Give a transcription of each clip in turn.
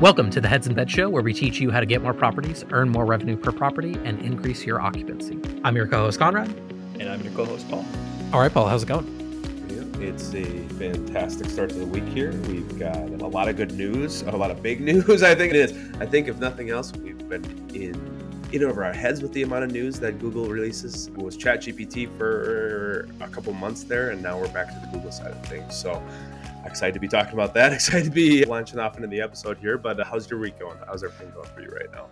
Welcome to the Heads in Beds Show, where we teach you how to get more properties, earn more revenue per property, and increase your occupancy. I'm your co host, Conrad. And I'm your co host, Paul. All right, Paul, how's it going? It's a fantastic start to the week here. We've got a lot of good news, a lot of big news, I think it is. I think, if nothing else, we've been in in over our heads with the amount of news that Google releases. It was ChatGPT for a couple months there, and now we're back to the Google side of things. So excited to be talking about that. Excited to be launching off into the episode here. But uh, how's your week going? How's everything going for you right now?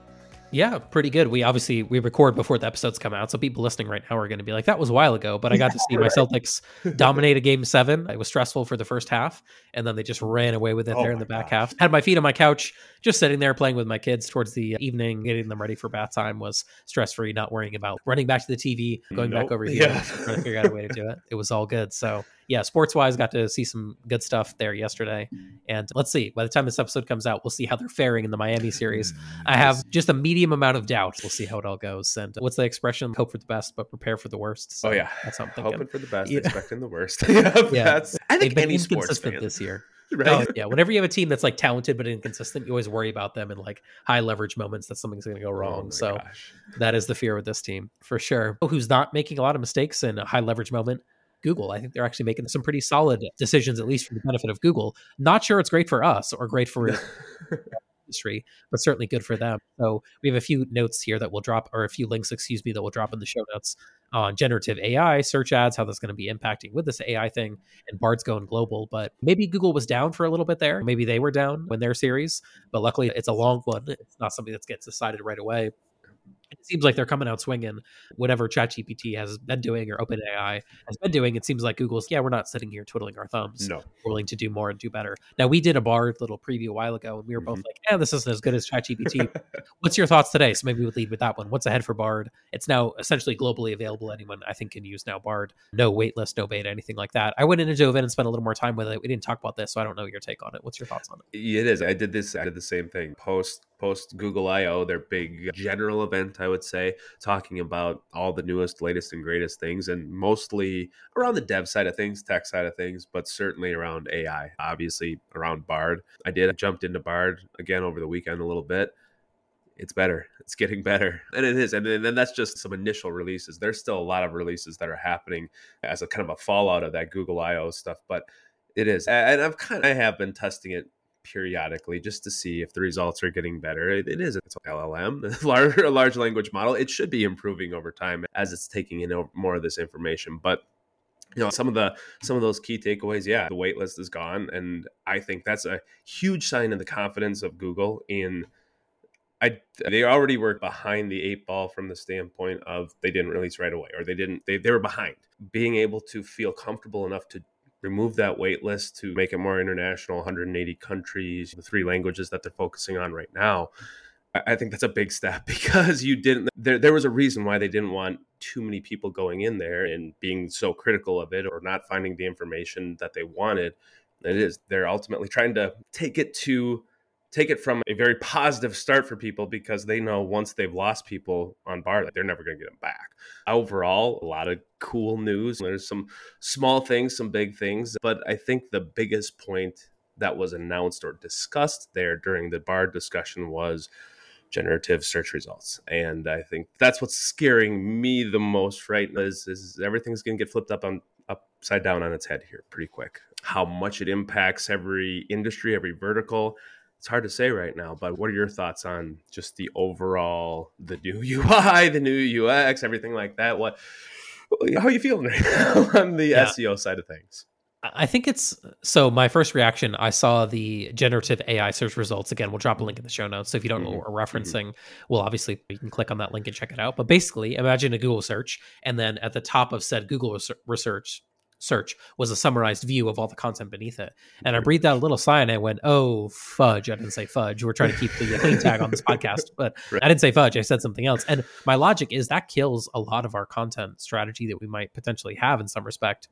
Yeah, pretty good. We obviously we record before the episodes come out, so people listening right now are going to be like, "That was a while ago," but I got to see my Celtics dominate a game seven. It was stressful for the first half, and then they just ran away with it oh there in the back gosh. half. Had my feet on my couch, just sitting there playing with my kids towards the evening, getting them ready for bath time was stress free, not worrying about running back to the TV, going nope. back over here, yeah. trying to figure out a way to do it. It was all good. So yeah, sports wise, got to see some good stuff there yesterday. Mm. And let's see, by the time this episode comes out, we'll see how they're faring in the Miami series. Mm, I have just a medium amount of doubt. We'll see how it all goes. And what's the expression? Hope for the best, but prepare for the worst. So oh, yeah. That's something. Hoping for the best, yeah. expecting the worst. yeah. yeah. That's, I think any sports fan. this year. Right. Oh, yeah. Whenever you have a team that's like talented but inconsistent, you always worry about them in like high leverage moments that something's going to go oh wrong. Oh so gosh. that is the fear with this team for sure. Oh, who's not making a lot of mistakes in a high leverage moment? Google. I think they're actually making some pretty solid decisions, at least for the benefit of Google. Not sure it's great for us or great for industry, but certainly good for them. So we have a few notes here that we'll drop, or a few links, excuse me, that we'll drop in the show notes on generative AI, search ads, how that's going to be impacting with this AI thing, and Bard's going global. But maybe Google was down for a little bit there. Maybe they were down when their series, but luckily it's a long one. It's not something that gets decided right away it seems like they're coming out swinging. Whatever ChatGPT has been doing or OpenAI has been doing, it seems like Google's, yeah, we're not sitting here twiddling our thumbs. No. We're willing to do more and do better. Now, we did a Bard little preview a while ago, and we were both mm-hmm. like, yeah, this isn't as good as ChatGPT. What's your thoughts today? So maybe we'll lead with that one. What's ahead for Bard? It's now essentially globally available. Anyone, I think, can use now Bard. No waitlist, no beta, anything like that. I went into dove in and spent a little more time with it. We didn't talk about this, so I don't know your take on it. What's your thoughts on it? It is. I did this. I did the same thing. Post post Google I/O, their big general event, I would say, talking about all the newest, latest, and greatest things, and mostly around the dev side of things, tech side of things, but certainly around AI. Obviously, around Bard. I did I jumped into Bard again over the weekend a little bit. It's better. It's getting better, and it is. And then that's just some initial releases. There's still a lot of releases that are happening as a kind of a fallout of that Google I/O stuff, but it is. And I've kind of I have been testing it periodically just to see if the results are getting better. it, it is it's LLM, large, a large language model. It should be improving over time as it's taking in more of this information. But you know some of the some of those key takeaways yeah the waitlist is gone and i think that's a huge sign of the confidence of google in I they already were behind the eight ball from the standpoint of they didn't release right away or they didn't they, they were behind being able to feel comfortable enough to remove that wait list to make it more international 180 countries the three languages that they're focusing on right now i think that's a big step because you didn't there, there was a reason why they didn't want too many people going in there and being so critical of it or not finding the information that they wanted. It is they're ultimately trying to take it to take it from a very positive start for people because they know once they've lost people on Bard, they're never going to get them back. Overall, a lot of cool news. There's some small things, some big things, but I think the biggest point that was announced or discussed there during the Bard discussion was generative search results. And I think that's what's scaring me the most right now is, is everything's going to get flipped up on upside down on its head here pretty quick. How much it impacts every industry, every vertical, it's hard to say right now, but what are your thoughts on just the overall, the new UI, the new UX, everything like that? What, how are you feeling right now on the yeah. SEO side of things? I think it's so. My first reaction, I saw the generative AI search results. Again, we'll drop a link in the show notes. So if you don't know what we're mm-hmm. referencing, mm-hmm. well, obviously you can click on that link and check it out. But basically, imagine a Google search, and then at the top of said Google research search was a summarized view of all the content beneath it. And I breathed out a little sigh and I went, "Oh fudge!" I didn't say fudge. We're trying to keep the clean tag on this podcast, but right. I didn't say fudge. I said something else. And my logic is that kills a lot of our content strategy that we might potentially have in some respect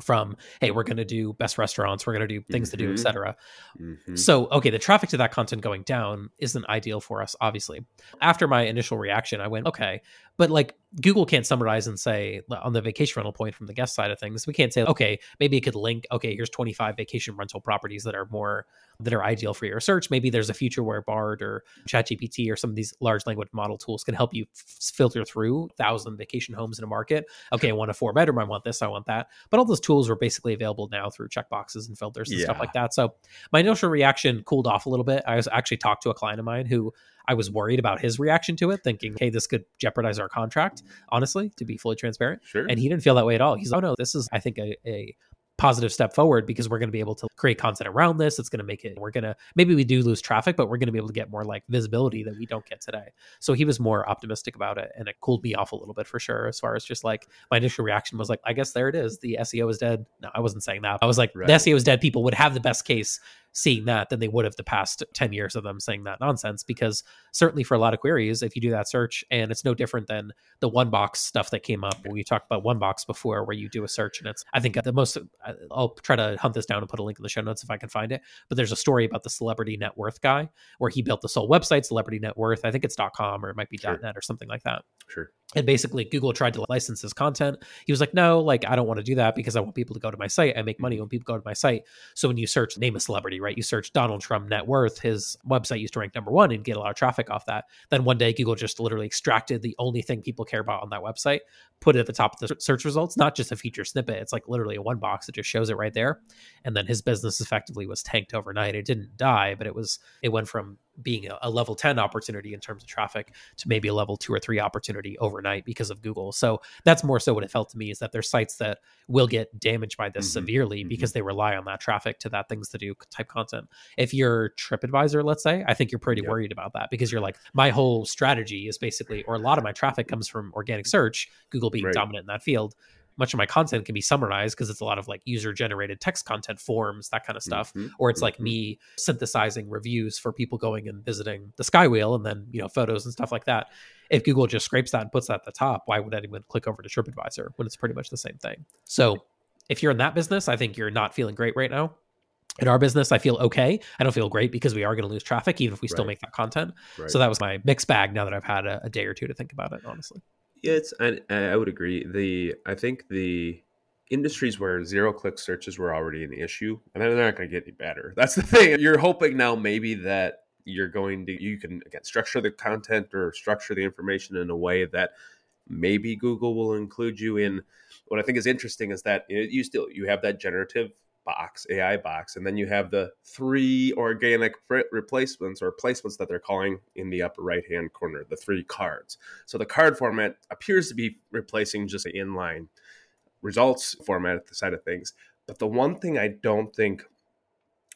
from hey we're going to do best restaurants we're going to do things mm-hmm. to do etc mm-hmm. so okay the traffic to that content going down isn't ideal for us obviously after my initial reaction i went okay but like Google can't summarize and say on the vacation rental point from the guest side of things, we can't say, okay, maybe it could link, okay, here's 25 vacation rental properties that are more that are ideal for your search. Maybe there's a future where Bard or ChatGPT or some of these large language model tools can help you f- filter through thousand vacation homes in a market. Okay, I want a four bedroom, I want this, I want that. But all those tools are basically available now through checkboxes and filters and yeah. stuff like that. So my initial reaction cooled off a little bit. I was actually talked to a client of mine who I was worried about his reaction to it, thinking, hey, this could jeopardize our contract, honestly, to be fully transparent. Sure. And he didn't feel that way at all. He's like, oh no, this is, I think, a, a positive step forward because we're going to be able to create content around this. It's going to make it, we're going to, maybe we do lose traffic, but we're going to be able to get more like visibility that we don't get today. So he was more optimistic about it and it cooled me off a little bit for sure. As far as just like my initial reaction was like, I guess there it is. The SEO is dead. No, I wasn't saying that. I was like, right. the SEO is dead. People would have the best case seeing that than they would have the past 10 years of them saying that nonsense because certainly for a lot of queries if you do that search and it's no different than the one box stuff that came up when we talked about one box before where you do a search and it's i think uh, the most uh, i'll try to hunt this down and put a link in the show notes if i can find it but there's a story about the celebrity net worth guy where he built the sole website celebrity net worth i think it's com or it might be sure. net or something like that. Sure and basically google tried to license his content. He was like no like i don't want to do that because i want people to go to my site. I make money mm-hmm. when people go to my site. So when you search name a celebrity right you search donald trump net worth his website used to rank number one and get a lot of traffic off that. Then one day google just literally extracted the only thing people care about on that website put it at the top of the search results not just a feature snippet it's like literally a one box that just shows it right there. And then his business effectively was tanked overnight. It didn't die but it was it went from being a, a, level 10 opportunity in terms of traffic to maybe a level two or three opportunity overnight because of Google. So that's more so what it felt to me is that there's sites that will get damaged by this mm-hmm. severely mm-hmm. because they rely on that traffic to that things to do type content. If you're TripAdvisor, let's say, I think you're pretty yep. worried about that because you're like, my whole strategy is basically, or a lot of my traffic comes from organic search, Google being right. dominant in that field much of my content can be summarized because it's a lot of like user generated text content forms that kind of stuff mm-hmm. or it's like mm-hmm. me synthesizing reviews for people going and visiting the skywheel and then you know photos and stuff like that if google just scrapes that and puts that at the top why would anyone click over to tripadvisor when it's pretty much the same thing so if you're in that business i think you're not feeling great right now in our business, I feel okay. I don't feel great because we are going to lose traffic, even if we still make that content. Right. So that was my mixed bag. Now that I've had a, a, day or two to think about it, honestly. Yeah, it's I, I would agree. The I think the industries where zero click searches were already an issue, and they're not going to get any better. That's the thing. You're hoping now maybe that you're going to you can again structure the content or structure the information in a way that maybe Google will include you in. What I think is interesting is that you still you have that generative box, AI box, and then you have the three organic replacements or placements that they're calling in the upper right hand corner, the three cards. So the card format appears to be replacing just the inline results format at the side of things. But the one thing I don't think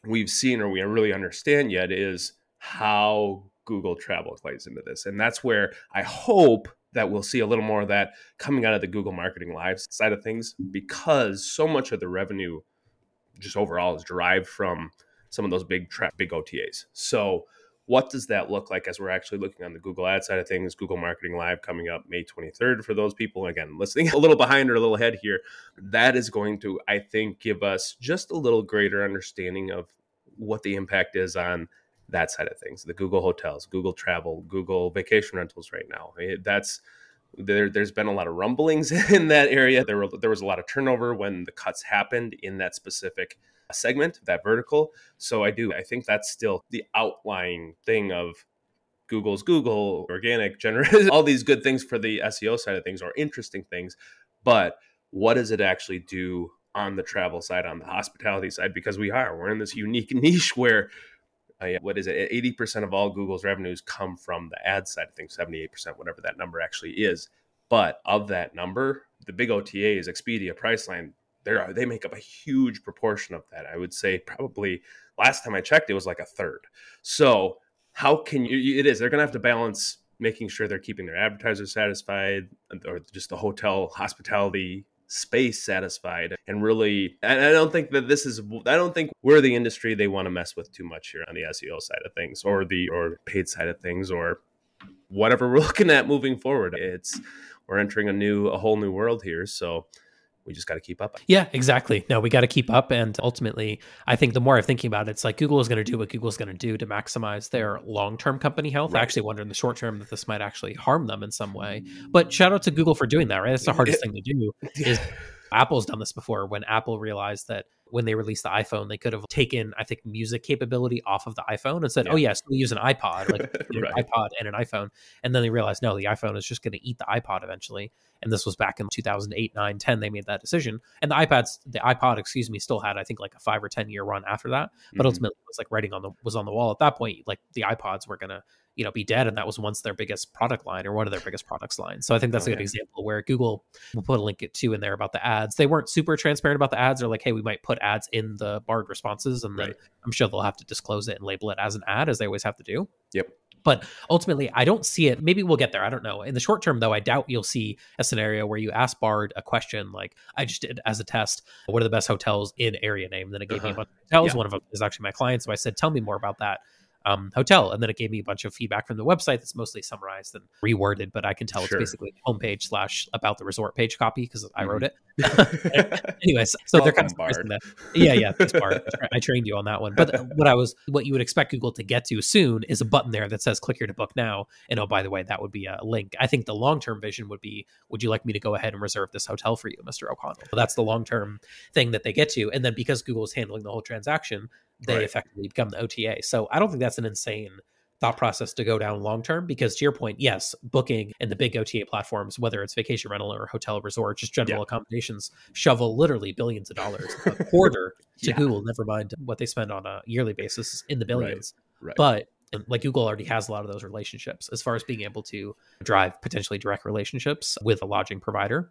we've seen or we really understand yet is how Google Travel plays into this. And that's where I hope that we'll see a little more of that coming out of the Google Marketing Live side of things because so much of the revenue just overall is derived from some of those big tra- big OTAs. So what does that look like as we're actually looking on the Google ad side of things? Google Marketing Live coming up May 23rd for those people again listening a little behind or a little ahead here. That is going to I think give us just a little greater understanding of what the impact is on that side of things. The Google hotels, Google travel, Google vacation rentals right now. Eh, that's there, there's been a lot of rumblings in that area. There, were, there was a lot of turnover when the cuts happened in that specific uh, segment, that vertical. So I do, I think that's still the outlying thing of Google's Google, organic, generate all these good things for the SEO side of things or interesting things. But what does it actually do on the travel side, on the hospitality side? Because we are, we're in this unique niche where uh, what is it? 80% of all Google's revenues come from the ad side of things, 78%, whatever that number actually is. But of that number, the big OTAs, Expedia, Priceline, they they make up a huge proportion of that. I would say probably last time I checked, it was like a third. So how can you? It is. They're going to have to balance making sure they're keeping their advertisers satisfied, or just the hotel hospitality space satisfied and really and i don't think that this is i don't think we're the industry they want to mess with too much here on the seo side of things or the or paid side of things or whatever we're looking at moving forward. It's we're entering a new a whole new world here so we just got to keep up. Yeah, exactly. No, we got to keep up. And ultimately, I think the more I'm thinking about it, it's like Google is going to do what Google's going to do to maximize their long term company health. Right. I actually wonder in the short term that this might actually harm them in some way. But shout out to Google for doing that, right? That's the hardest thing to do is Apple's done this before when Apple realized that when they released the iPhone, they could have taken, I think, music capability off of the iPhone and said, oh, yeah. "Oh yes, we use an iPod, like right. an iPod and an iPhone." And then they realized, no, the iPhone is just going to eat the iPod eventually. And this was back in 2008, 9, 10. They made that decision, and the iPads, the iPod, excuse me, still had, I think, like a five or ten year run after that. But mm-hmm. ultimately, it was like writing on the was on the wall at that point. Like the iPods were going to you know be dead and that was once their biggest product line or one of their biggest products lines so i think that's oh, a good yeah. example where google will put a link to in there about the ads. They weren't super transparent about the ads. They're like hey we might put ads in the bard responses and then i'm sure they'll have to disclose it and label it as an ad as they always have to do. Yep. But ultimately i don't see it. Maybe we'll get there. I don't know. In the short term though i doubt you'll see a scenario where you ask bard a question like i just did as a test. What are the best hotels in area name? Then it gave uh-huh. me a uh-huh. bunch of hotels yeah. one of them is actually my client so i said tell me more about that um, hotel. And then it gave me a bunch of feedback from the website that's mostly summarized and reworded, but I can tell sure. it's basically homepage slash about the resort page copy because I wrote mm-hmm. it. Anyways, so they're kind of that. Yeah, yeah, thanks, Bard. I trained you on that one. But what I was, what you would expect Google to get to soon is a button there that says click here to book now. And oh, by the way, that would be a link. I think the long term vision would be, would you like me to go ahead and reserve this hotel for you, Mr. O'Connell? So that's the long term thing that they get to. And then because Google is handling the whole transaction, they right. effectively become the OTA. So I don't think that's an insane thought process to go down long term because to your point, yes, booking and the big OTA platforms, whether it's vacation rental or hotel resort, just general yeah. accommodations, shovel literally billions of dollars a quarter to yeah. Google, never mind what they spend on a yearly basis in the billions. Right. Right. But like Google already has a lot of those relationships as far as being able to drive potentially direct relationships with a lodging provider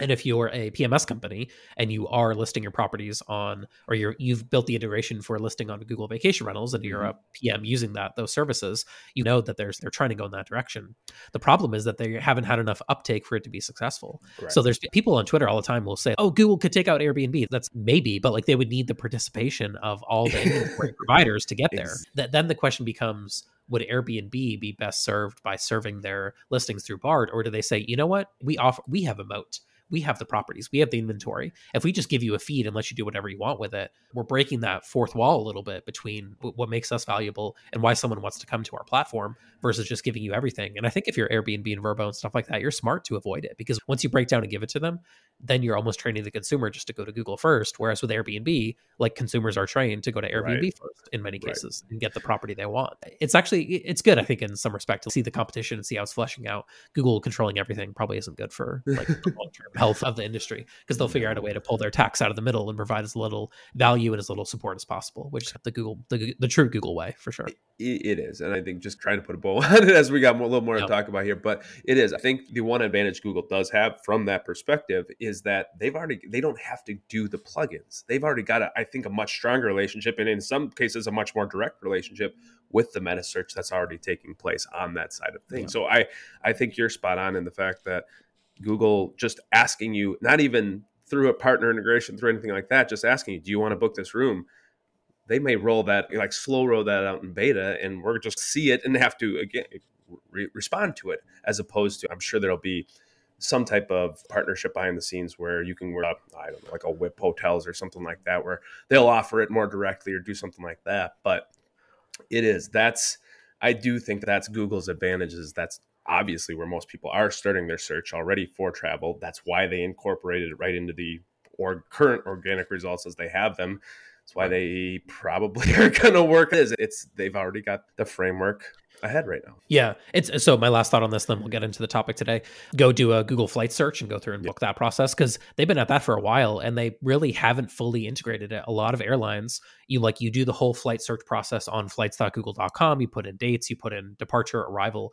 and if you're a PMS company and you are listing your properties on, or you're you've built the integration for listing on Google Vacation Rentals, and you're a mm-hmm. PM using that those services, you know that there's they're trying to go in that direction. The problem is that they haven't had enough uptake for it to be successful. Correct. So there's people on Twitter all the time will say, "Oh, Google could take out Airbnb." That's maybe, but like they would need the participation of all the providers to get there. That then the question becomes, would Airbnb be best served by serving their listings through Bard, or do they say, you know what, we offer we have a moat we have the properties, we have the inventory. If we just give you a feed and let you do whatever you want with it, we're breaking that fourth wall a little bit between what makes us valuable and why someone wants to come to our platform versus just giving you everything. And I think if you're Airbnb and Vrbo and stuff like that, you're smart to avoid it because once you break down and give it to them, then you're almost training the consumer just to go to Google first. Whereas with Airbnb, like consumers are trained to go to Airbnb right. first in many cases right. and get the property they want. It's actually it's good, I think, in some respect to see the competition and see how it's fleshing out. Google controlling everything probably isn't good for like long term health of the industry because they'll figure out a way to pull their tax out of the middle and provide as little value and as little support as possible, which is the Google the, the true Google way for sure. it is, and I think just trying to put a bow on it as we got a little more to talk about here, but it is. I think the one advantage Google does have from that perspective is that they've already they don't have to do the plugins. They've already got a, I think a much stronger relationship, and in some cases a much more direct relationship with the meta search that's already taking place on that side of things. Yeah. So I I think you're spot on in the fact that Google just asking you, not even through a partner integration, through anything like that, just asking you, do you want to book this room? They may roll that, like slow roll that out in beta, and we're just see it and have to again re- respond to it, as opposed to I'm sure there'll be some type of partnership behind the scenes where you can work up, I don't know, like a whip hotels or something like that, where they'll offer it more directly or do something like that. But it is that's I do think that's Google's advantage is that's obviously where most people are starting their search already for travel. That's why they incorporated it right into the or current organic results as they have them. That's why they probably are going to work. Is it's they've already got the framework ahead right now. Yeah, it's so my last thought on this. Then we'll get into the topic today. Go do a Google Flight search and go through and book that process because they've been at that for a while and they really haven't fully integrated it. A lot of airlines, you like you do the whole flight search process on flights.google.com. You put in dates, you put in departure, arrival.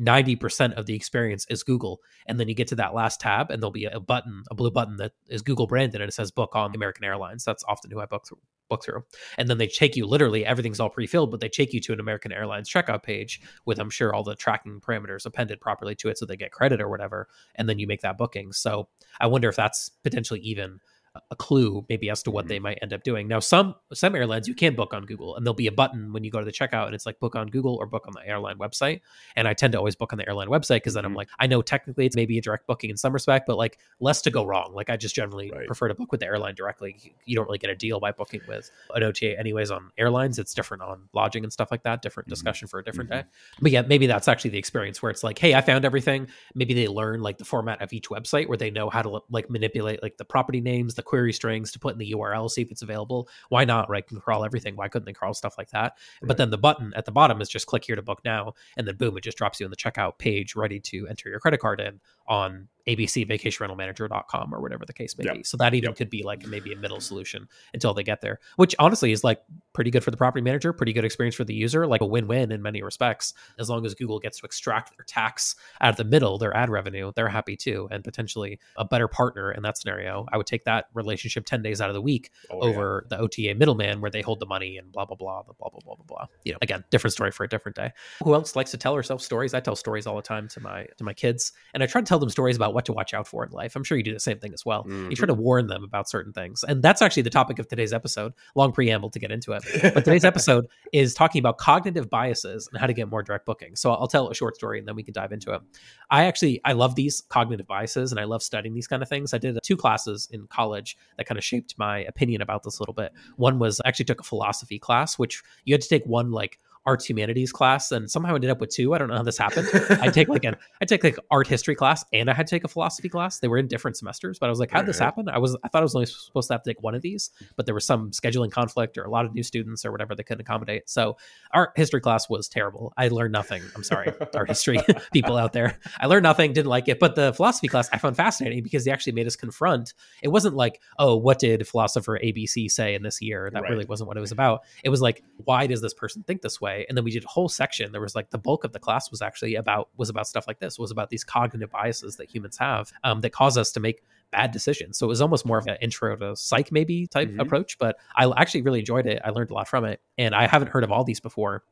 90% of the experience is Google. And then you get to that last tab and there'll be a button, a blue button that is Google branded and it says book on American Airlines. That's often who I book through, book through. And then they take you literally, everything's all pre-filled, but they take you to an American Airlines checkout page with, I'm sure, all the tracking parameters appended properly to it so they get credit or whatever. And then you make that booking. So I wonder if that's potentially even a clue maybe as to what mm-hmm. they might end up doing. Now, some some airlines you can book on Google, and there'll be a button when you go to the checkout, and it's like book on Google or book on the airline website. And I tend to always book on the airline website because then mm-hmm. I'm like, I know technically it's maybe a direct booking in some respect, but like less to go wrong. Like I just generally right. prefer to book with the airline directly. You don't really get a deal by booking with an OTA, anyways. On airlines, it's different on lodging and stuff like that. Different mm-hmm. discussion for a different mm-hmm. day. But yeah, maybe that's actually the experience where it's like, hey, I found everything. Maybe they learn like the format of each website where they know how to like manipulate like the property names, the query strings to put in the URL, see if it's available. Why not? Right? Can crawl everything. Why couldn't they crawl stuff like that? Right. But then the button at the bottom is just click here to book now, and then boom, it just drops you on the checkout page ready to enter your credit card in on abcvacationrentalmanager.com or whatever the case may yep. be. So that even yep. could be like maybe a middle solution until they get there, which honestly is like pretty good for the property manager, pretty good experience for the user, like a win-win in many respects. As long as Google gets to extract their tax out of the middle, their ad revenue, they're happy too, and potentially a better partner in that scenario. I would take that relationship 10 days out of the week oh, over yeah. the OTA middleman where they hold the money and blah, blah, blah, blah, blah, blah, blah, blah. You know, again, different story for a different day. Who else likes to tell herself stories? I tell stories all the time to my, to my kids and I try to tell them stories about what to watch out for in life. I'm sure you do the same thing as well. Mm-hmm. You try to warn them about certain things. And that's actually the topic of today's episode. Long preamble to get into it. But today's episode is talking about cognitive biases and how to get more direct booking. So I'll tell a short story and then we can dive into it. I actually I love these cognitive biases and I love studying these kind of things. I did two classes in college that kind of shaped my opinion about this a little bit. One was I actually took a philosophy class, which you had to take one like arts humanities class and somehow ended up with two. I don't know how this happened. I take like an I take like art history class and I had to take a philosophy class. They were in different semesters, but I was like, how did this happen? I was I thought I was only supposed to have to take one of these, but there was some scheduling conflict or a lot of new students or whatever they couldn't accommodate. So art history class was terrible. I learned nothing. I'm sorry, art history people out there. I learned nothing, didn't like it. But the philosophy class I found fascinating because they actually made us confront. It wasn't like, oh, what did philosopher ABC say in this year? That right. really wasn't what it was about. It was like, why does this person think this way? And then we did a whole section there was like the bulk of the class was actually about was about stuff like this was about these cognitive biases that humans have um, that cause us to make bad decisions so it was almost more of an intro to psych maybe type mm-hmm. approach but i actually really enjoyed it i learned a lot from it and i haven't heard of all these before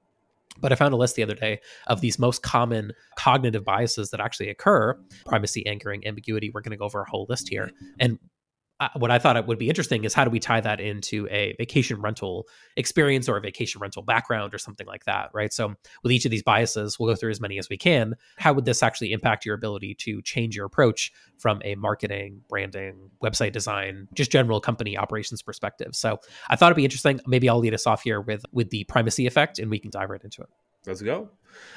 but I found a list the other day of these most common cognitive biases that actually occur primacy, anchoring, ambiguity. We're going to go over a whole list here. And what I thought it would be interesting is how do we tie that into a vacation rental experience or a vacation rental background or something like that, right? So with each of these biases, we'll go through as many as we can. How would this actually impact your ability to change your approach from a marketing, branding, website design, just general company operations perspective? So I thought it'd be interesting. Maybe I'll lead us off here with with the primacy effect, and we can dive right into it. Let's go.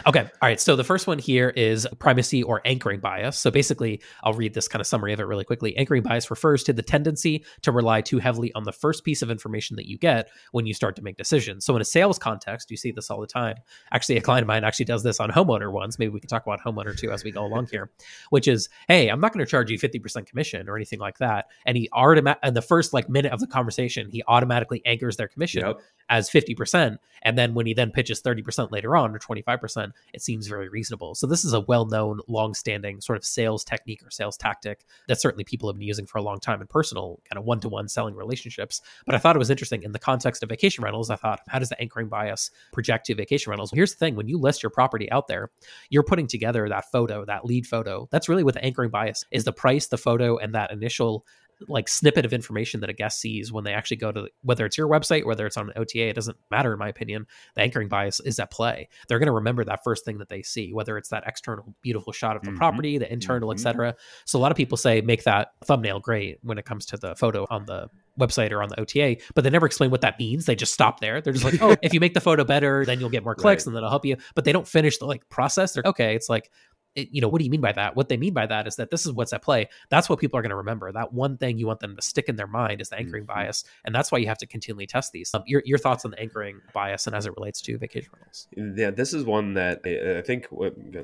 Okay. All right. So the first one here is primacy or anchoring bias. So basically, I'll read this kind of summary of it really quickly. Anchoring bias refers to the tendency to rely too heavily on the first piece of information that you get when you start to make decisions. So in a sales context, you see this all the time. Actually, a client of mine actually does this on homeowner ones. Maybe we can talk about homeowner too as we go along here, which is, hey, I'm not going to charge you 50% commission or anything like that. And he automatic in the first like minute of the conversation, he automatically anchors their commission yep. as 50%. And then when he then pitches 30% later on or 25%, it seems very reasonable. So this is a well-known, long-standing sort of sales technique or sales tactic that certainly people have been using for a long time in personal kind of one-to-one selling relationships. But I thought it was interesting in the context of vacation rentals. I thought, how does the anchoring bias project to vacation rentals? Here's the thing: when you list your property out there, you're putting together that photo, that lead photo. That's really what the anchoring bias is: the price, the photo, and that initial like snippet of information that a guest sees when they actually go to whether it's your website whether it's on an ota it doesn't matter in my opinion the anchoring bias is at play they're going to remember that first thing that they see whether it's that external beautiful shot of the mm-hmm. property the internal mm-hmm. etc so a lot of people say make that thumbnail great when it comes to the photo on the website or on the OTA, but they never explain what that means. They just stop there. They're just like, oh, if you make the photo better, then you'll get more clicks right. and then it'll help you. But they don't finish the like process. They're okay. It's like, it, you know, what do you mean by that? What they mean by that is that this is what's at play. That's what people are going to remember. That one thing you want them to stick in their mind is the anchoring mm-hmm. bias, and that's why you have to continually test these. Um, your your thoughts on the anchoring bias and as it relates to vacation rentals? Yeah, this is one that I think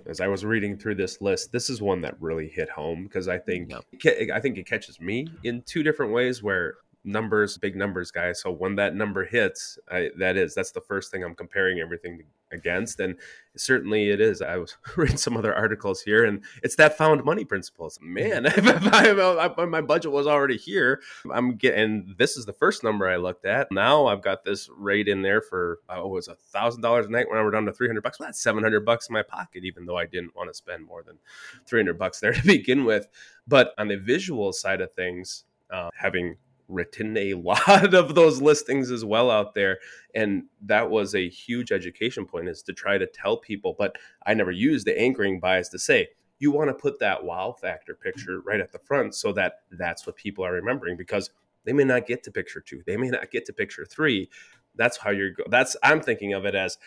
as I was reading through this list, this is one that really hit home because I think I think it catches me in two different ways where numbers, big numbers, guys. So when that number hits, I, that is that's the first thing I'm comparing everything against, and certainly it is. I was reading some other articles here, and it's that found money principles. Man, if, I, if my budget was already here, I'm getting. This is the first number I looked at. Now I've got this rate in there for oh, it was a thousand dollars a night when I were down to three hundred bucks. Well, that's seven hundred bucks in my pocket, even though I didn't want to spend more than three hundred bucks there to begin with. But on the visual side of things, uh, having written a lot of those listings as well out there and that was a huge education point is to try to tell people but i never used the anchoring bias to say you want to put that wow factor picture right at the front so that that's what people are remembering because they may not get to picture two they may not get to picture three. That's how you're that's i'm thinking of it as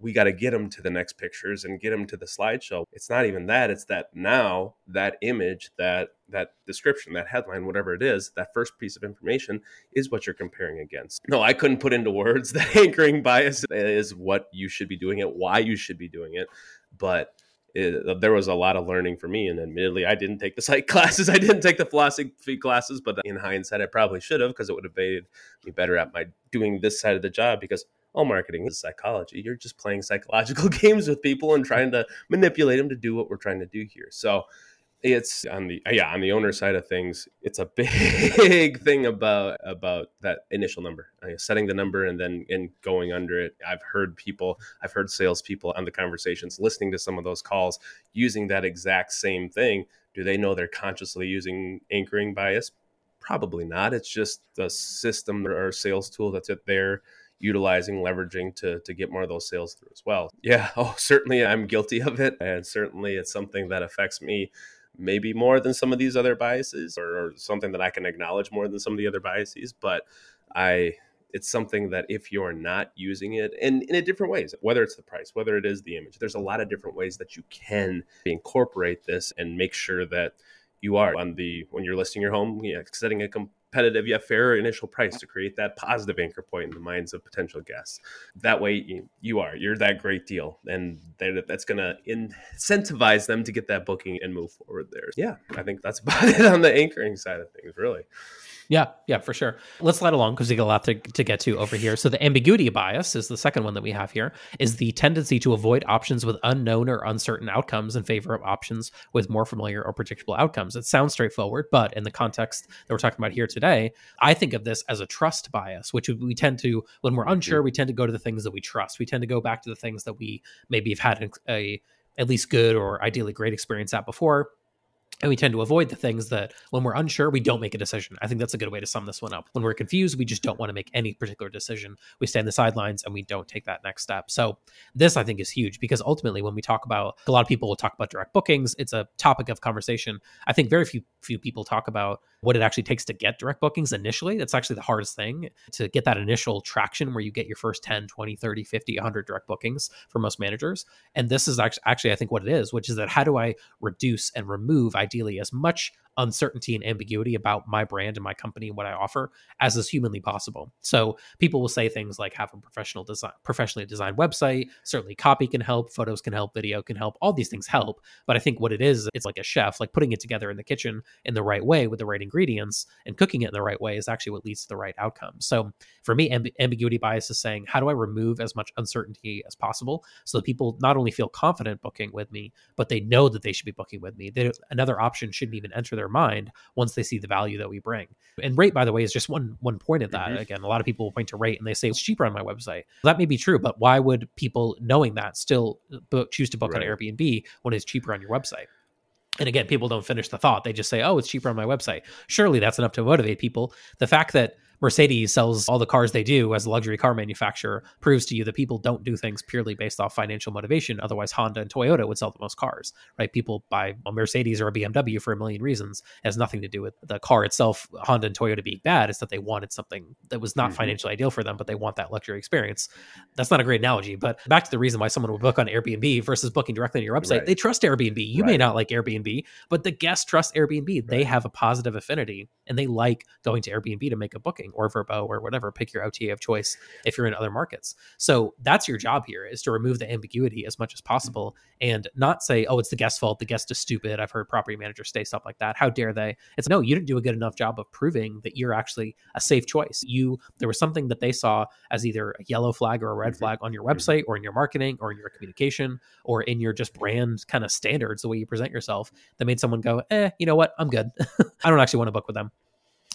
we got to get them to the next pictures and get them to the slideshow. It's not even that. It's that now that image, that that description, that headline, whatever it is, that first piece of information is what you're comparing against. No, I couldn't put into words that anchoring bias is what you should be doing it, why you should be doing it, but it, there was a lot of learning for me. And admittedly, I didn't take the psych classes. I didn't take the philosophy classes, but in hindsight, I probably should have because it would have made me better at my doing this side of the job because all marketing is psychology. You're just playing psychological games with people and trying to manipulate them to do what we're trying to do here. So it's on the yeah on the owner side of things it's a big thing about about that initial number uh, setting the number and then and going under it. I've heard people i've heard salespeople on the conversations listening to some of those calls using that exact same thing. Do they know they're consciously using anchoring bias? Probably not. It's just a system or sales tool that's at there utilizing, leveraging to to get more of those sales through as well. Yeah, oh, certainly I'm guilty of it, and certainly it's something that affects me maybe more than some of these other biases, or, or something that I can acknowledge more than some of the other biases. But I it's something that if you're not using it and in a different ways whether it's the price whether it is the image there's a lot of different ways that you can incorporate this and make sure that you are on the when you're listing your home yeah, setting a competitive yet fair initial price to create that positive anchor point in the minds of potential guests. That way, you, you are you're that great deal, and that's going to incentivize them to get that booking and move forward there. Yeah, I think that's about it on the anchoring side of things, really. Yeah, yeah, for sure. Let's slide along because we got a lot to, to get to over here. So the ambiguity bias is the second one that we have here, is the tendency to avoid options with unknown or uncertain outcomes in favor of options with more familiar or predictable outcomes. It sounds straightforward, but in the context that we're talking about here today, I think of this as a trust bias, which we tend to, when we're unsure, we tend to go to the things that we trust. We tend to go back to the things that we maybe have had a, a at least good or ideally great experience at before and we tend to avoid the things that when we're unsure we don't make a decision. I think that's a good way to sum this one up. When we're confused we just don't want to make any particular decision. We stay on the sidelines and we don't take that next step. So this i think is huge because ultimately when we talk about a lot of people will talk about direct bookings. It's a topic of conversation. I think very few few people talk about what it actually takes to get direct bookings initially. That's actually the hardest thing to get that initial traction where you get your first 10 20 30 50 100 direct bookings for most managers. And this is actually, actually i think what it is which is that how do i reduce and remove ideally as much uncertainty and ambiguity about my brand and my company and what I offer as is humanly possible. So people will say things like have a professional design professionally designed website, certainly copy can help, photos can help, video can help, all these things help, but I think what it is it's like a chef, like putting it together in the kitchen in the right way with the right ingredients and cooking it in the right way is actually what leads to the right outcome. So for me amb- ambiguity bias is saying how do I remove as much uncertainty as possible so that people not only feel confident booking with me, but they know that they should be booking with me. They, another option shouldn't even enter their their mind once they see the value that we bring. And rate, by the way, is just one one point of that. Mm-hmm. Again, a lot of people will point to rate and they say it's cheaper on my website. That may be true, but why would people knowing that still book, choose to book right. on Airbnb when it's cheaper on your website? And again, people don't finish the thought. They just say, oh, it's cheaper on my website. Surely that's enough to motivate people. The fact that Mercedes sells all the cars they do as a luxury car manufacturer proves to you that people don't do things purely based off financial motivation. Otherwise, Honda and Toyota would sell the most cars, right? People buy a Mercedes or a BMW for a million reasons. It has nothing to do with the car itself, Honda and Toyota being bad. It's that they wanted something that was not mm-hmm. financially ideal for them, but they want that luxury experience. That's not a great analogy, but back to the reason why someone would book on Airbnb versus booking directly on your website. Right. They trust Airbnb. You right. may not like Airbnb, but the guests trust Airbnb. Right. They have a positive affinity and they like going to Airbnb to make a booking or Vrbo or whatever. Pick your OTA of choice if you're in other markets. So that's your job here is to remove the ambiguity as much as possible and not say, oh, it's the guest's fault. The guest is stupid. I've heard property managers say stuff like that. How dare they? It's no, you didn't do a good enough job of proving that you're actually a safe choice. You there was something that they saw as either a yellow flag or a red mm-hmm. flag on your website or in your marketing or in your communication or in your just brand kind of standards, the way you present yourself, that made someone go, eh, you know what? I'm good. I don't actually want to book with them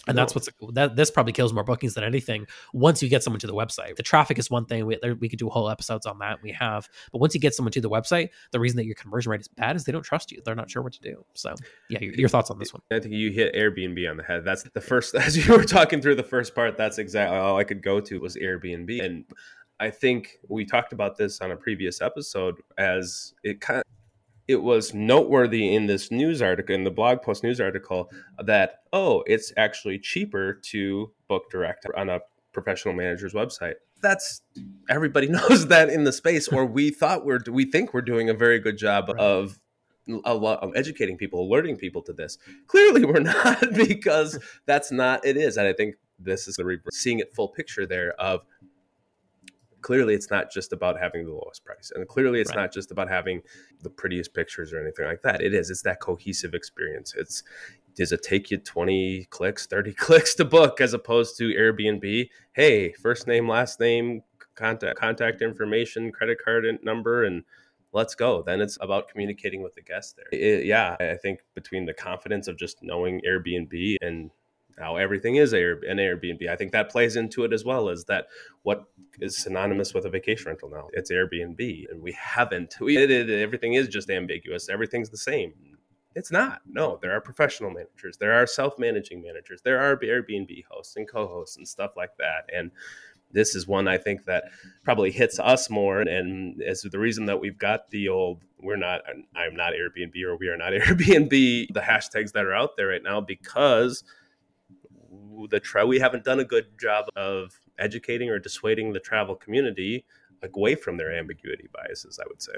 and that's what's that this probably kills more bookings than anything once you get someone to the website. The traffic is one thing we, we could do whole episodes on that we have but once you get someone to the website the reason that your conversion rate is bad is they don't trust you they're not sure what to do. So yeah your, your thoughts on this one? I think you hit airbnb on the head. That's the first as you were talking through the first part that's exactly all i could go to was airbnb. And I think we talked about this on a previous episode as it kind of, it was noteworthy in this news article in the blog post news article that oh it's actually cheaper to book direct on a professional manager's website. That's everybody knows that in the space or we thought we're we think we're doing a very good job right. of a lot of educating people alerting people to this. Clearly we're not because that's not it is. And i think this is the seeing it full picture there of clearly it's not just about having the lowest price and clearly it's right. not just about having the prettiest pictures or anything like that. It is it's that cohesive experience. It's does it take you 20 clicks 30 clicks to book as opposed to airbnb? Hey first name last name contact contact information credit card number and let's go. Then it's about communicating with the guest there. It, yeah i think between the confidence of just knowing airbnb and now everything is an Airbnb. I think that plays into it as well as that what is synonymous with a vacation rental now. It's Airbnb, and we haven't. We it, it, everything is just ambiguous. Everything's the same. It's not. No, there are professional managers. There are self-managing managers. There are Airbnb hosts and co-hosts and stuff like that. And this is one I think that probably hits us more, and is the reason that we've got the old "we're not," I'm not Airbnb or we are not Airbnb, the hashtags that are out there right now because the tra- we haven't done a good job of educating or dissuading the travel community away from their ambiguity biases. I would say.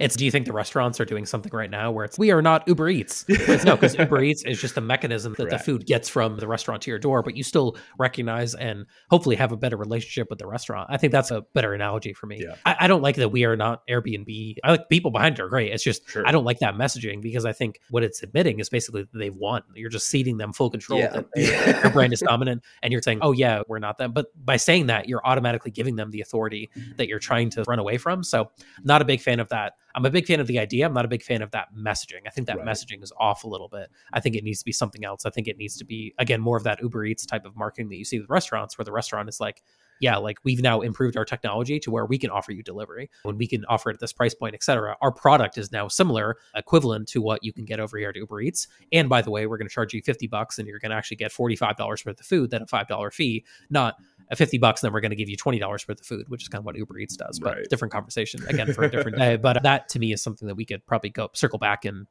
It's do you think the restaurants are doing something right now where it's we are not Uber Eats? It's no, because Uber Eats is just a mechanism that Correct. the food gets from the restaurant to your door, but you still recognize and hopefully have a better relationship with the restaurant. I think that's a better analogy for me. Yeah. I, I, don't like that we are not Airbnb. I like people behind it are great. It's just sure. I don't like that messaging because I think what it's admitting is basically that they've won. You're just ceding them full control. Yeah. That yeah. Your brand is dominant, and you're saying, "Oh yeah, we're not them." But by saying that, you're automatically giving them the authority mm-hmm. that you're trying to run away from. So, not a big fan of that. I'm a big fan of the idea. I'm not a big fan of that messaging. I think that right. messaging is off a little bit. I think it needs to be something else. I think it needs to be again more of that Uber Eats type of marketing that you see with restaurants, where the restaurant is like, yeah, like we've now improved our technology to where we can offer you delivery when we can offer it at this price point, et cetera. Our product is now similar, equivalent to what you can get over here at Uber Eats. And by the way, we're going to charge you 50 bucks and you're going to actually get $45 worth of food, then a $5 fee, not a 50 bucks, then we're going to give you $20 worth of food, which is kind of what Uber Eats does, but right. different conversation again for a different day. But that to me is something that we could probably go circle back and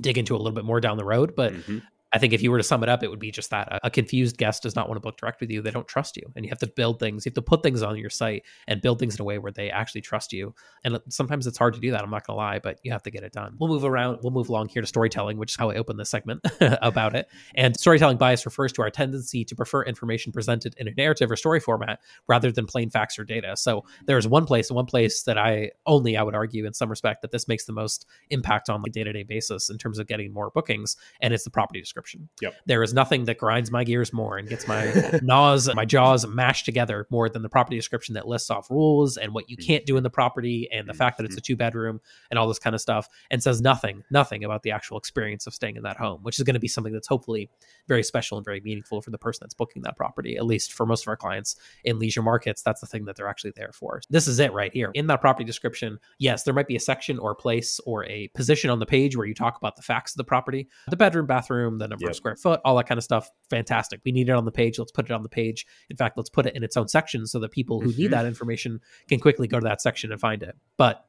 dig into a little bit more down the road. But mm-hmm. I think if you were to sum it up, it would be just that a confused guest does not want to book direct with you. They don't trust you. And you have to build things, you have to put things on your site and build things in a way where they actually trust you. And sometimes it's hard to do that. I'm not going to lie, but you have to get it done. We'll move around, we'll move along here to storytelling, which is how I open this segment about it. And storytelling bias refers to our tendency to prefer information presented in a narrative or story format rather than plain facts or data. So there's one place, one place that I only, I would argue in some respect, that this makes the most impact on the day to day basis in terms of getting more bookings. And it's the property description. Yep. There is nothing that grinds my gears more and gets my naws, my jaws mashed together more than the property description that lists off rules and what you mm. can't do in the property and the mm, fact that it's mm. a two bedroom and all this kind of stuff and says nothing, nothing about the actual experience of staying in that home, which is going to be something that's hopefully very special and very meaningful for the person that's booking that property. At least for most of our clients in leisure markets, that's the thing that they're actually there for. This is it right here. In that property description, yes, there might be a section or a place or a position on the page where you talk about the facts of the property, the bedroom, bathroom, the number yep. of square foot, all that kind of stuff. Fantastic. We need it on the page. Let's put it on the page. In fact, let's put it in its own section so that people who mm-hmm. need that information can quickly go to that section and find it. But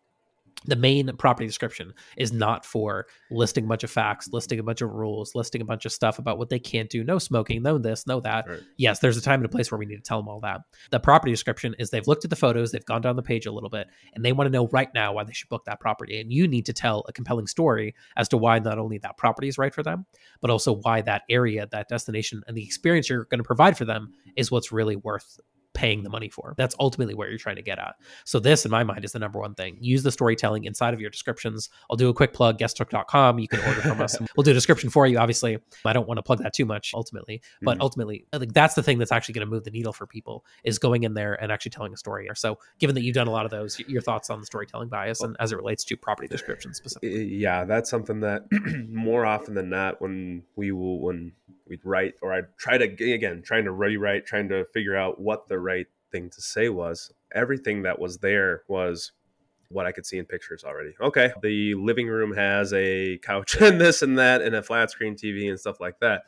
the main property description is not for listing a bunch of facts, listing a bunch of rules, listing a bunch of stuff about what they can't do, no smoking, no this, no that. Right. Yes, there's a time and a place where we need to tell them all that. The property description is they've looked at the photos, they've gone down the page a little bit, and they want to know right now why they should book that property. And you need to tell a compelling story as to why not only that property is right for them, but also why that area, that destination, and the experience you're going to provide for them is what's really worth paying the money for. That's ultimately where you're trying to get at. So this, in my mind, is the number one thing. Use the storytelling inside of your descriptions. I'll do a quick plug, guesthook.com. You can order from us. we'll do a description for you. Obviously, I don't want to plug that too much ultimately, but mm-hmm. ultimately, I think that's the thing that's actually going to move the needle for people is going in there and actually telling a story. So given that you've done a lot of those, your thoughts on the storytelling bias and as it relates to property descriptions specifically. Yeah, that's something that more often than not, when we will, when we'd write or I'd try to again trying to rewrite, trying to figure out what the right thing to say was. Everything that was there was what I could see in pictures already. Okay, the living room has a couch and this and that and a flat screen TV and stuff like that.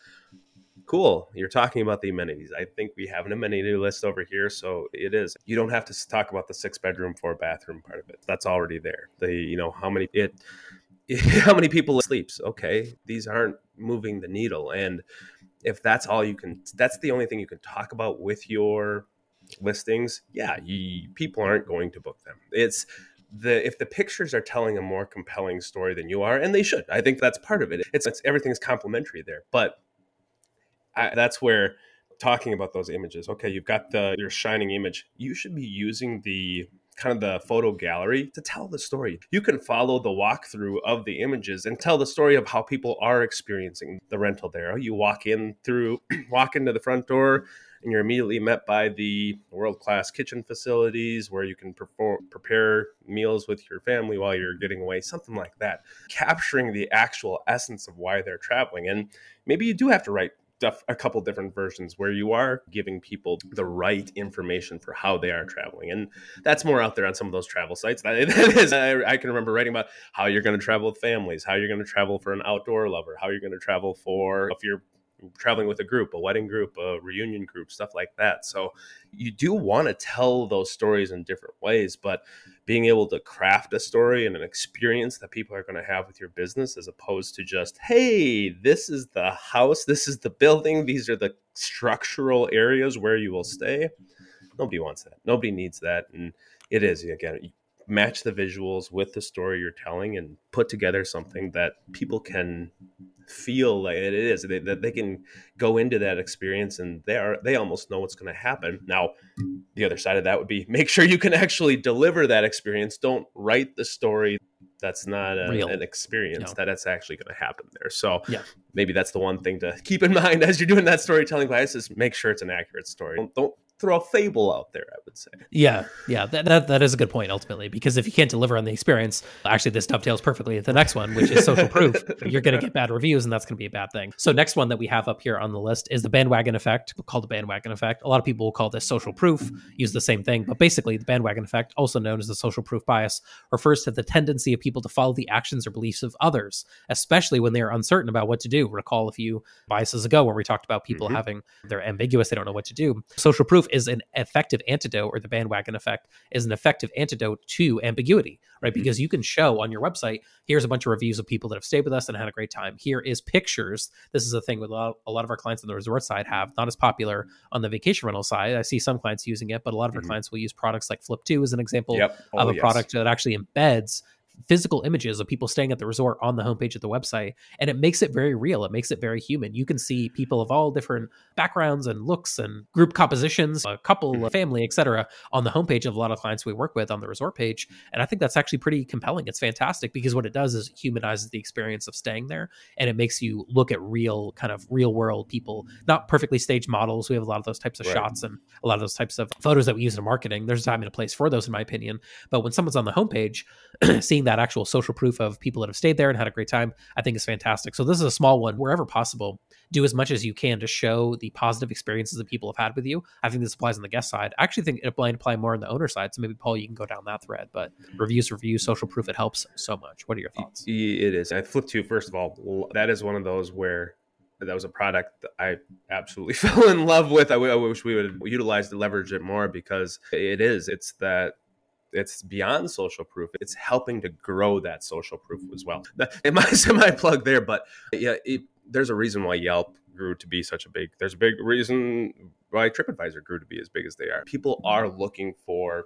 Cool. You're talking about the amenities. I think we have an amenity list over here, so it is. You don't have to talk about the six bedroom, four bathroom part of it. That's already there. The you know how many it how many people sleeps. Okay, these aren't moving the needle, and if that's all you can, that's the only thing you can talk about with your listings. Yeah, you, people aren't going to book them. It's the if the pictures are telling a more compelling story than you are, and they should. I think that's part of it. It's, it's everything's complementary there, but I, that's where talking about those images. Okay, you've got the your shining image. You should be using the kind of the photo gallery to tell the story. You can follow the walkthrough of the images and tell the story of how people are experiencing the rental there. You walk in through, walk into the front door, and you're immediately met by the world class kitchen facilities where you can perform, prepare meals with your family while you're getting away, something like that. Capturing the actual essence of why they're traveling. And maybe you do have to write a couple different versions where you are giving people the right information for how they are traveling and that's more out there on some of those travel sites that, is I, can remember writing about how you're going to travel with families how you're going to travel for an outdoor lover how you're going to travel for if you're traveling with a group, a wedding group, a reunion group, stuff like that. So you do want to tell those stories in different ways, but being able to craft a story and an experience that people are going to have with your business as opposed to just, hey, this is the house, this is the building, these are the structural areas where you will stay. Nobody wants that. Nobody needs that. And it is, again, match the visuals with the story you're telling and put together something that people can feel like it is they, that they can go into that experience and they are they almost know what's going to happen. Now the other side of that would be make sure you can actually deliver that experience. Don't write the story that's not a, an experience no. that it's actually going to happen there. So yeah. maybe that's the one thing to keep in mind as you're doing that storytelling class is make sure it's an accurate story. Don't, don't throw a fable out there, I would say. Yeah, yeah, that, that, that is a good point ultimately, because if you can't deliver on the experience, actually this dovetails perfectly with the next one, which is social proof. You're going to get bad reviews, and that's going to be a bad thing. So next one that we have up here on the list is the bandwagon effect, called the bandwagon effect. A lot of people will call this social proof, use the same thing, but basically the bandwagon effect, also known as the social proof bias, refers to the tendency of people to follow the actions or beliefs of others, especially when they are uncertain about what to do. Recall a few biases ago where we talked about people mm-hmm. having they're ambiguous, they don't know what to do. Social proof is an effective antidote or the bandwagon effect is an effective antidote to ambiguity, right? Mm-hmm. Because you can show on your website, here's a bunch of reviews of people that have stayed with us and had a great time. Here is pictures. This is a thing with a lot, a lot of our clients on the resort side have, not as popular on the vacation rental side. I see some clients using it, but a lot of our mm-hmm. clients will use products like Flip.to as an example yep. oh, of a yes. product that actually embeds physical images of people staying at the resort on the homepage of the website and it makes it very real. It makes it very human. You can see people of all different backgrounds and looks and group compositions a couple a family etc on the homepage of a lot of clients we work with on the resort page. And i think that's actually pretty compelling. It's fantastic because what it does is humanizes the experience of staying there and it makes you look at real kind of real world people. Not perfectly staged models. We have a lot of those types of right. shots and a lot of those types of photos that we use in marketing. There's a time and a place for those in my opinion. But when someone's on the homepage seeing that actual social proof of people that have stayed there and had a great time, I think is fantastic. So this is a small one. Wherever possible, do as much as you can to show the positive experiences that people have had with you. I think this applies on the guest side. I actually think it might apply more on the owner side. So maybe Paul, you can go down that thread. But reviews, reviews, social proof, it helps so much. What are your thoughts? It is. I Flip.to First of all, that is one of those where that was a product that I absolutely fell in love with. I, w- I wish we would utilize to leverage it more because it is. It's that it's beyond social proof. It's helping to grow that social proof as well. Mm-hmm. It might semi plug there, but yeah, it, there's a reason why Yelp grew to be such a big. There's a big reason why TripAdvisor grew to be as big as they are. People are looking for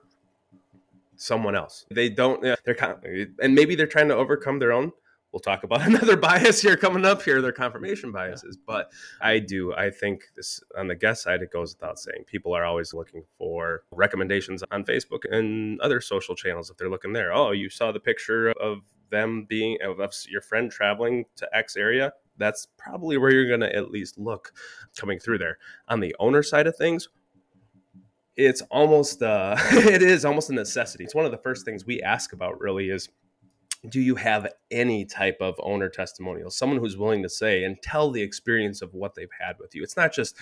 someone else. They don't. They're kind of, and maybe they're trying to overcome their own we'll talk about another bias here coming up here, their confirmation biases. Yeah. But I do, I think this on the guest side, it goes without saying. People are always looking for recommendations on Facebook and other social channels if they're looking there. Oh, you saw the picture of them being of your friend traveling to X area. That's probably where you're going to at least look coming through there. On the owner side of things, it's almost uh, it is almost a necessity. It's one of the first things we ask about. Really, is do you have any type of owner testimonial? Someone who's willing to say and tell the experience of what they've had with you. It's not just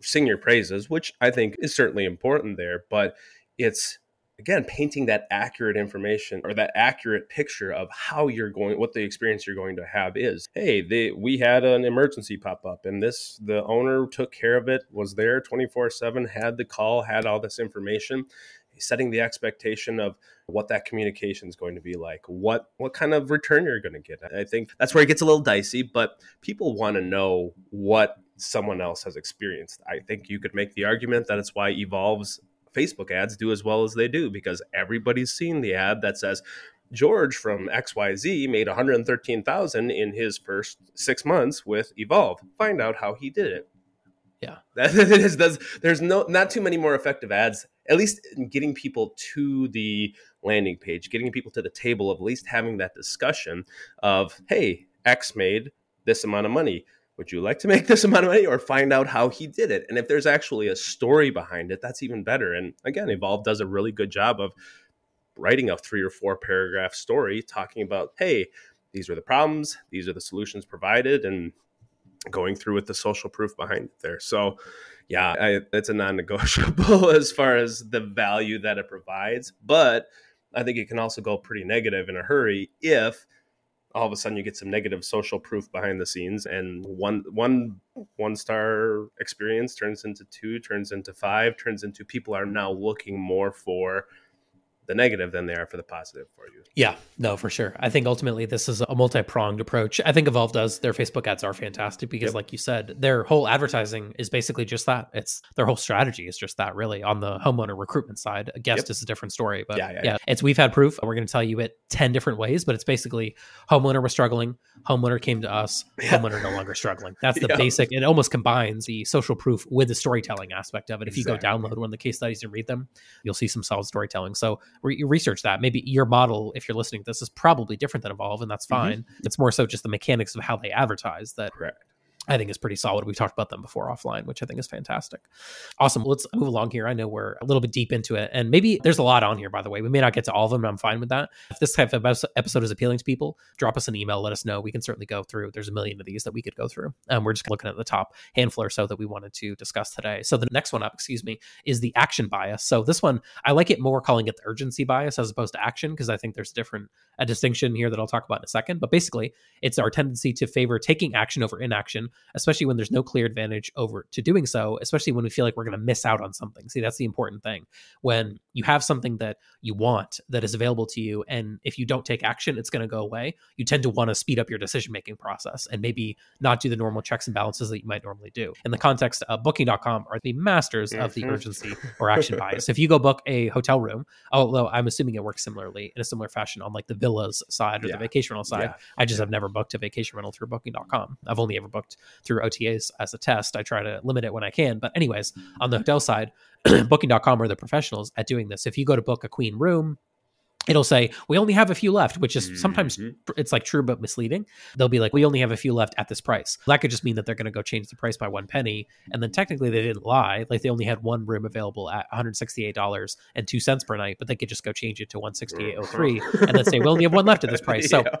sing your praises, which I think is certainly important there, but it's again painting that accurate information or that accurate picture of how you're going what the experience you're going to have is hey they we had an emergency pop up and this the owner took care of it was there 24 7 had the call had all this information setting the expectation of what that communication is going to be like what what kind of return you're going to get i think that's where it gets a little dicey but people want to know what someone else has experienced i think you could make the argument that it's why evolve's Facebook ads do as well as they do because everybody's seen the ad that says George from XYZ made 113,000 in his first 6 months with Evolve. Find out how he did it. Yeah. That's, there's no not too many more effective ads at least in getting people to the landing page, getting people to the table of at least having that discussion of, hey, X made this amount of money would you like to make this amount of money or find out how he did it? And if there's actually a story behind it, that's even better. And again, Evolve does a really good job of writing a three or four paragraph story talking about, hey, these are the problems, these are the solutions provided, and going through with the social proof behind it there. So, yeah, I, it's a non negotiable as far as the value that it provides. But I think it can also go pretty negative in a hurry if all of a sudden you get some negative social proof behind the scenes and one one one star experience turns into two turns into five turns into people are now looking more for the negative than they are for the positive for you. Yeah, no, for sure. I think ultimately this is a multi pronged approach. I think Evolve does their Facebook ads are fantastic because, yep. like you said, their whole advertising is basically just that. It's their whole strategy is just that. Really, on the homeowner recruitment side, a guest yep. is a different story. But yeah, yeah, yeah, it's we've had proof. And we're going to tell you it ten different ways, but it's basically homeowner was struggling, homeowner came to us, yeah. homeowner no longer struggling. That's the basic. It almost combines the social proof with the storytelling aspect of it. If exactly. you go download one of the case studies and read them, you'll see some solid storytelling. So re- research that. Maybe your model, if you're listening to this, is probably different than Evolve, and that's mm-hmm. fine. Mm-hmm. It's more so just the mechanics of how they advertise that Correct. I think is pretty solid. We've talked about them before offline, which I think is fantastic. Awesome. Let's move along here. I know we're a little bit deep into it, and maybe there's a lot on here, by the way. We may not get to all of them, I'm fine with that. If this type of episode is appealing to people, drop us an email, let us know. We can certainly go through. There's a million of these that we could go through. Um, we're just looking at the top handful or so that we wanted to discuss today. So the next one up, excuse me, is the action bias. So this one, I like it more calling it the urgency bias as opposed to action, because I think there's a different a distinction here that I'll talk about in a second. But basically, it's our tendency to favor taking action over inaction, especially when there's no clear advantage over to doing so, especially when we feel like we're going to miss out on something. See, that's the important thing. When you have something that you want that is available to you, and if you don't take action, it's going to go away, you tend to want to speed up your decision making process and maybe not do the normal checks and balances that you might normally do. In the context of booking.com are the masters of the mm-hmm. urgency or action bias. If you go book a hotel room, although I'm assuming it works similarly in a similar fashion on like the villas side or yeah. the vacation rental side. Yeah. I just yeah. have never booked a vacation rental through booking.com. I've only ever booked through OTAs as a test. I try to limit it when I can. But, anyways, on the hotel side, booking.com are the professionals at doing this. If you go to book a queen room, it'll say we only have a few left which is sometimes mm-hmm. it's like true but misleading they'll be like we only have a few left at this price that could just mean that they're going to go change the price by one penny and then technically they didn't lie like they only had one room available at $168 and two cents per night but they could just go change it to 168.03 and then say we only have one left at this price so yeah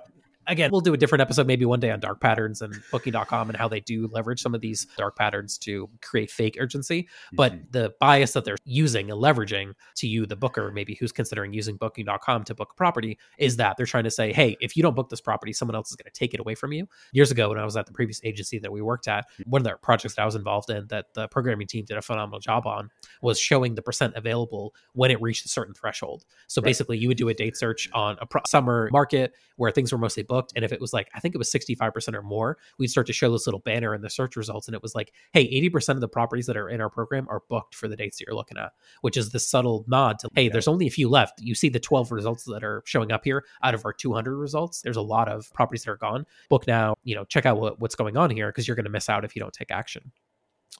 again, we'll do a different episode maybe one day on dark patterns and booking.com and how they do leverage some of these dark patterns to create fake urgency. But mm-hmm. the bias that they're using and leveraging to you, the booker, maybe who's considering using booking.com to book a property, is that they're trying to say, hey, if you don't book this property, someone else is going to take it away from you. Years ago, when I was at the previous agency that we worked at, one of the projects that I was involved in that the programming team did a phenomenal job on was showing the percent available when it reached a certain threshold. So right. basically, you would do a date search on a pro- summer market where things were mostly booked booked. And if it was like, I think it was 65% or more, we'd start to show this little banner in the search results. And it was like, hey, 80% of the properties that are in our program are booked for the dates that you're looking at, which is the subtle nod to, hey, there's only a few left. You see the 12 results that are showing up here out of our 200 results. There's a lot of properties that are gone. Book now, you know, check out what, what's going on here because you're going to miss out if you don't take action.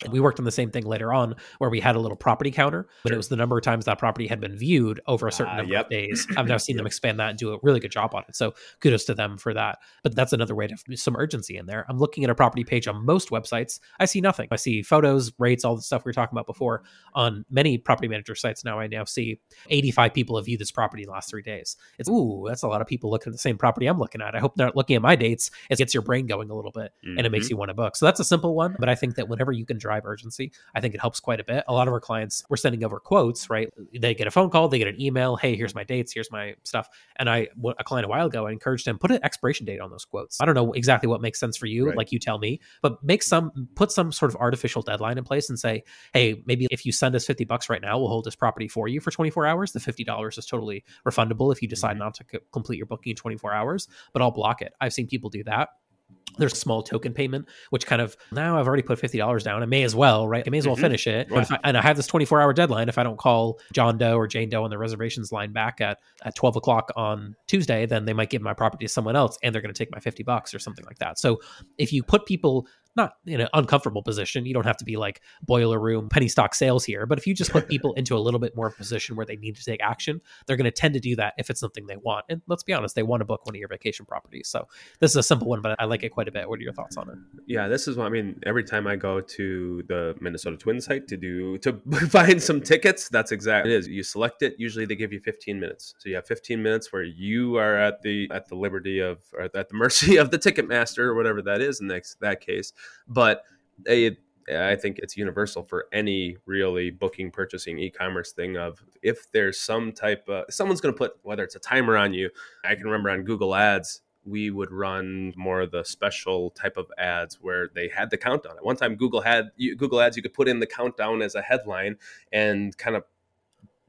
And we worked on the same thing later on where we had a little property counter, but it was the number of times that property had been viewed over a certain uh, number yep. of days. I've now seen yep. them expand that and do a really good job on it. So kudos to them for that. But that's another way to some urgency in there. I'm looking at a property page on most websites. I see nothing. I see photos, rates, all the stuff we were talking about before. On many property manager sites now, I now see 85 people have viewed this property in the last three days. It's ooh, that's a lot of people looking at the same property I'm looking at. I hope they're not looking at my dates. It gets your brain going a little bit mm-hmm. and it makes mm-hmm. you want to book. So that's a simple one. But I think that whenever you can drive urgency, I think it helps quite a bit. A lot of our clients were sending over quotes, right? They get a phone call, they get an email, hey, here's my dates, here's my stuff. And I, a client a while ago, I encouraged him, put an expiration date on those quotes. I don't know exactly what makes sense for you, right. like you tell me, but make some, put some sort of artificial deadline in place and say, hey, maybe if you send us 50 bucks right now, we'll hold this property for you for 24 hours. The $50 is totally refundable if you decide mm-hmm. not to c- complete your booking in 24 hours, but I'll block it. I've seen people do that there's a small token payment, which kind of now I've already put fifty dollars down. I may as well, right? I may as well mm-hmm. finish it. Yeah. I, and I have this 24 hour deadline. If I don't call John Doe or Jane Doe on the reservations line back at at 12 o'clock on Tuesday, then they might give my property to someone else, and they're going to take my 50 bucks or something like that. So if you put people not in an uncomfortable position. You don't have to be like boiler room penny stock sales here, but if you just put people into a little bit more of a position where they need to take action, they're going to tend to do that if it's something they want. And let's be honest, they want to book one of your vacation properties. So this is a simple one, but I like it quite a bit. What are your thoughts on it? Yeah, this is what I mean. Every time I go to the Minnesota Twin site to do to find some tickets, that's exactly it is. You select it. Usually they give you 15 minutes, so you have 15 minutes where you are at the at the liberty of or at the mercy of the ticket master or whatever that is in that, that case but it, I think it's universal for any really booking, purchasing, e-commerce thing. Of if there's some type of someone's going to put whether it's a timer on you. I can remember on Google Ads we would run more of the special type of ads where they had the countdown. At one time, Google had Google Ads. You could put in the countdown as a headline and kind of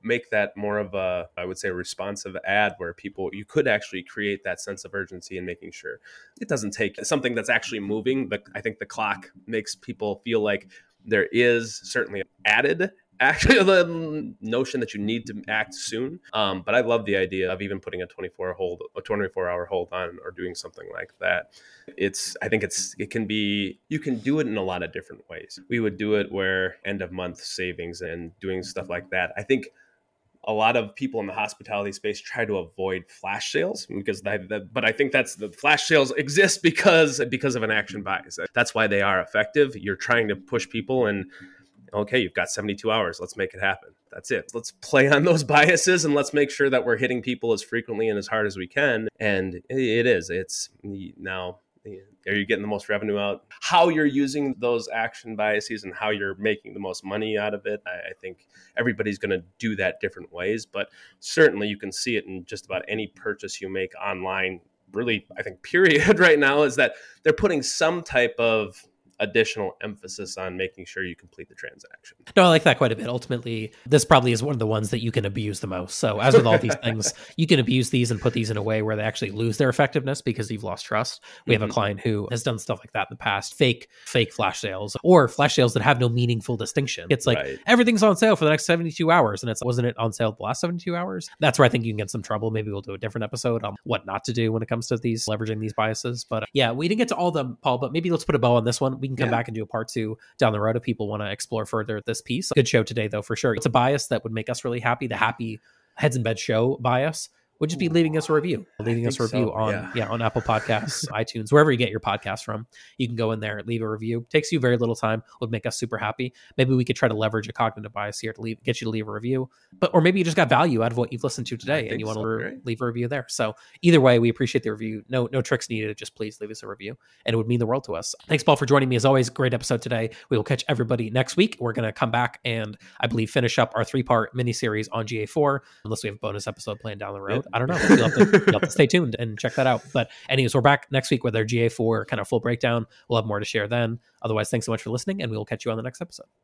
make that more of a i would say responsive ad where people you could actually create that sense of urgency in making sure it doesn't take something that's actually moving. But i think the clock makes people feel like there is certainly added actually the notion that you need to act soon. Um, but i love the idea of even putting a 24 hold a 24 hour hold on or doing something like that. It's i think it's it can be you can do it in a lot of different ways. We would do it where end of month savings and doing stuff like that. I think a lot of people in the hospitality space try to avoid flash sales because that, but I think that's the flash sales exist because because of an action bias. That's why they are effective. You're trying to push people and okay, you've got 72 hours. Let's make it happen. That's it. Let's play on those biases and let's make sure that we're hitting people as frequently and as hard as we can. And it is. It's now are you getting the most revenue out? How you're using those action biases and how you're making the most money out of it. I, I think everybody's going to do that different ways, but certainly you can see it in just about any purchase you make online. Really, I think, period, right now is that they're putting some type of additional emphasis on making sure you complete the transaction. No, I like that quite a bit. Ultimately, this probably is one of the ones that you can abuse the most. So, as with all these things, you can abuse these and put these in a way where they actually lose their effectiveness because you've lost trust. We mm-hmm. have a mm-hmm. client who has done stuff like that in the past, fake fake flash sales or flash sales that have no meaningful distinction. It's like right. everything's on sale for the next 72 hours and it's wasn't it on sale the last 72 hours? That's where I think you can get some trouble. Maybe we'll do a different episode on what not to do when it comes to these leveraging these biases. But uh, yeah, we didn't get to all of them, Paul, but maybe let's put a bow on this one. We can come yeah. back and do a part two down the road if people want to explore further this piece. Good show today, though, for sure. It's a bias that would make us really happy. The happy Heads in Beds show bias would just be leaving us a review, leaving us a review so, on yeah. yeah. on Apple Podcasts, iTunes, wherever you get your podcast from. You can go in there, leave a review. Takes you very little time. Would make us super happy. Maybe we could try to leverage a cognitive bias here to leave, get you to leave a review. But or maybe you just got value out of what you've listened to today, and you want so, to right? leave a review there. So either way, we appreciate the review. No no tricks needed. Just please leave us a review, and it would mean the world to us. Thanks, Paul, for joining me as always. Great episode today. We will catch everybody next week. We're going to come back and I believe finish up our three part mini series on GA4, unless we have a bonus episode planned down the road. I don't know you'll have to stay tuned and check that out. But anyways, we're back next week with our GA4 kind of full breakdown. We'll have more to share then. Otherwise, thanks so much for listening, and we will catch you on the next episode.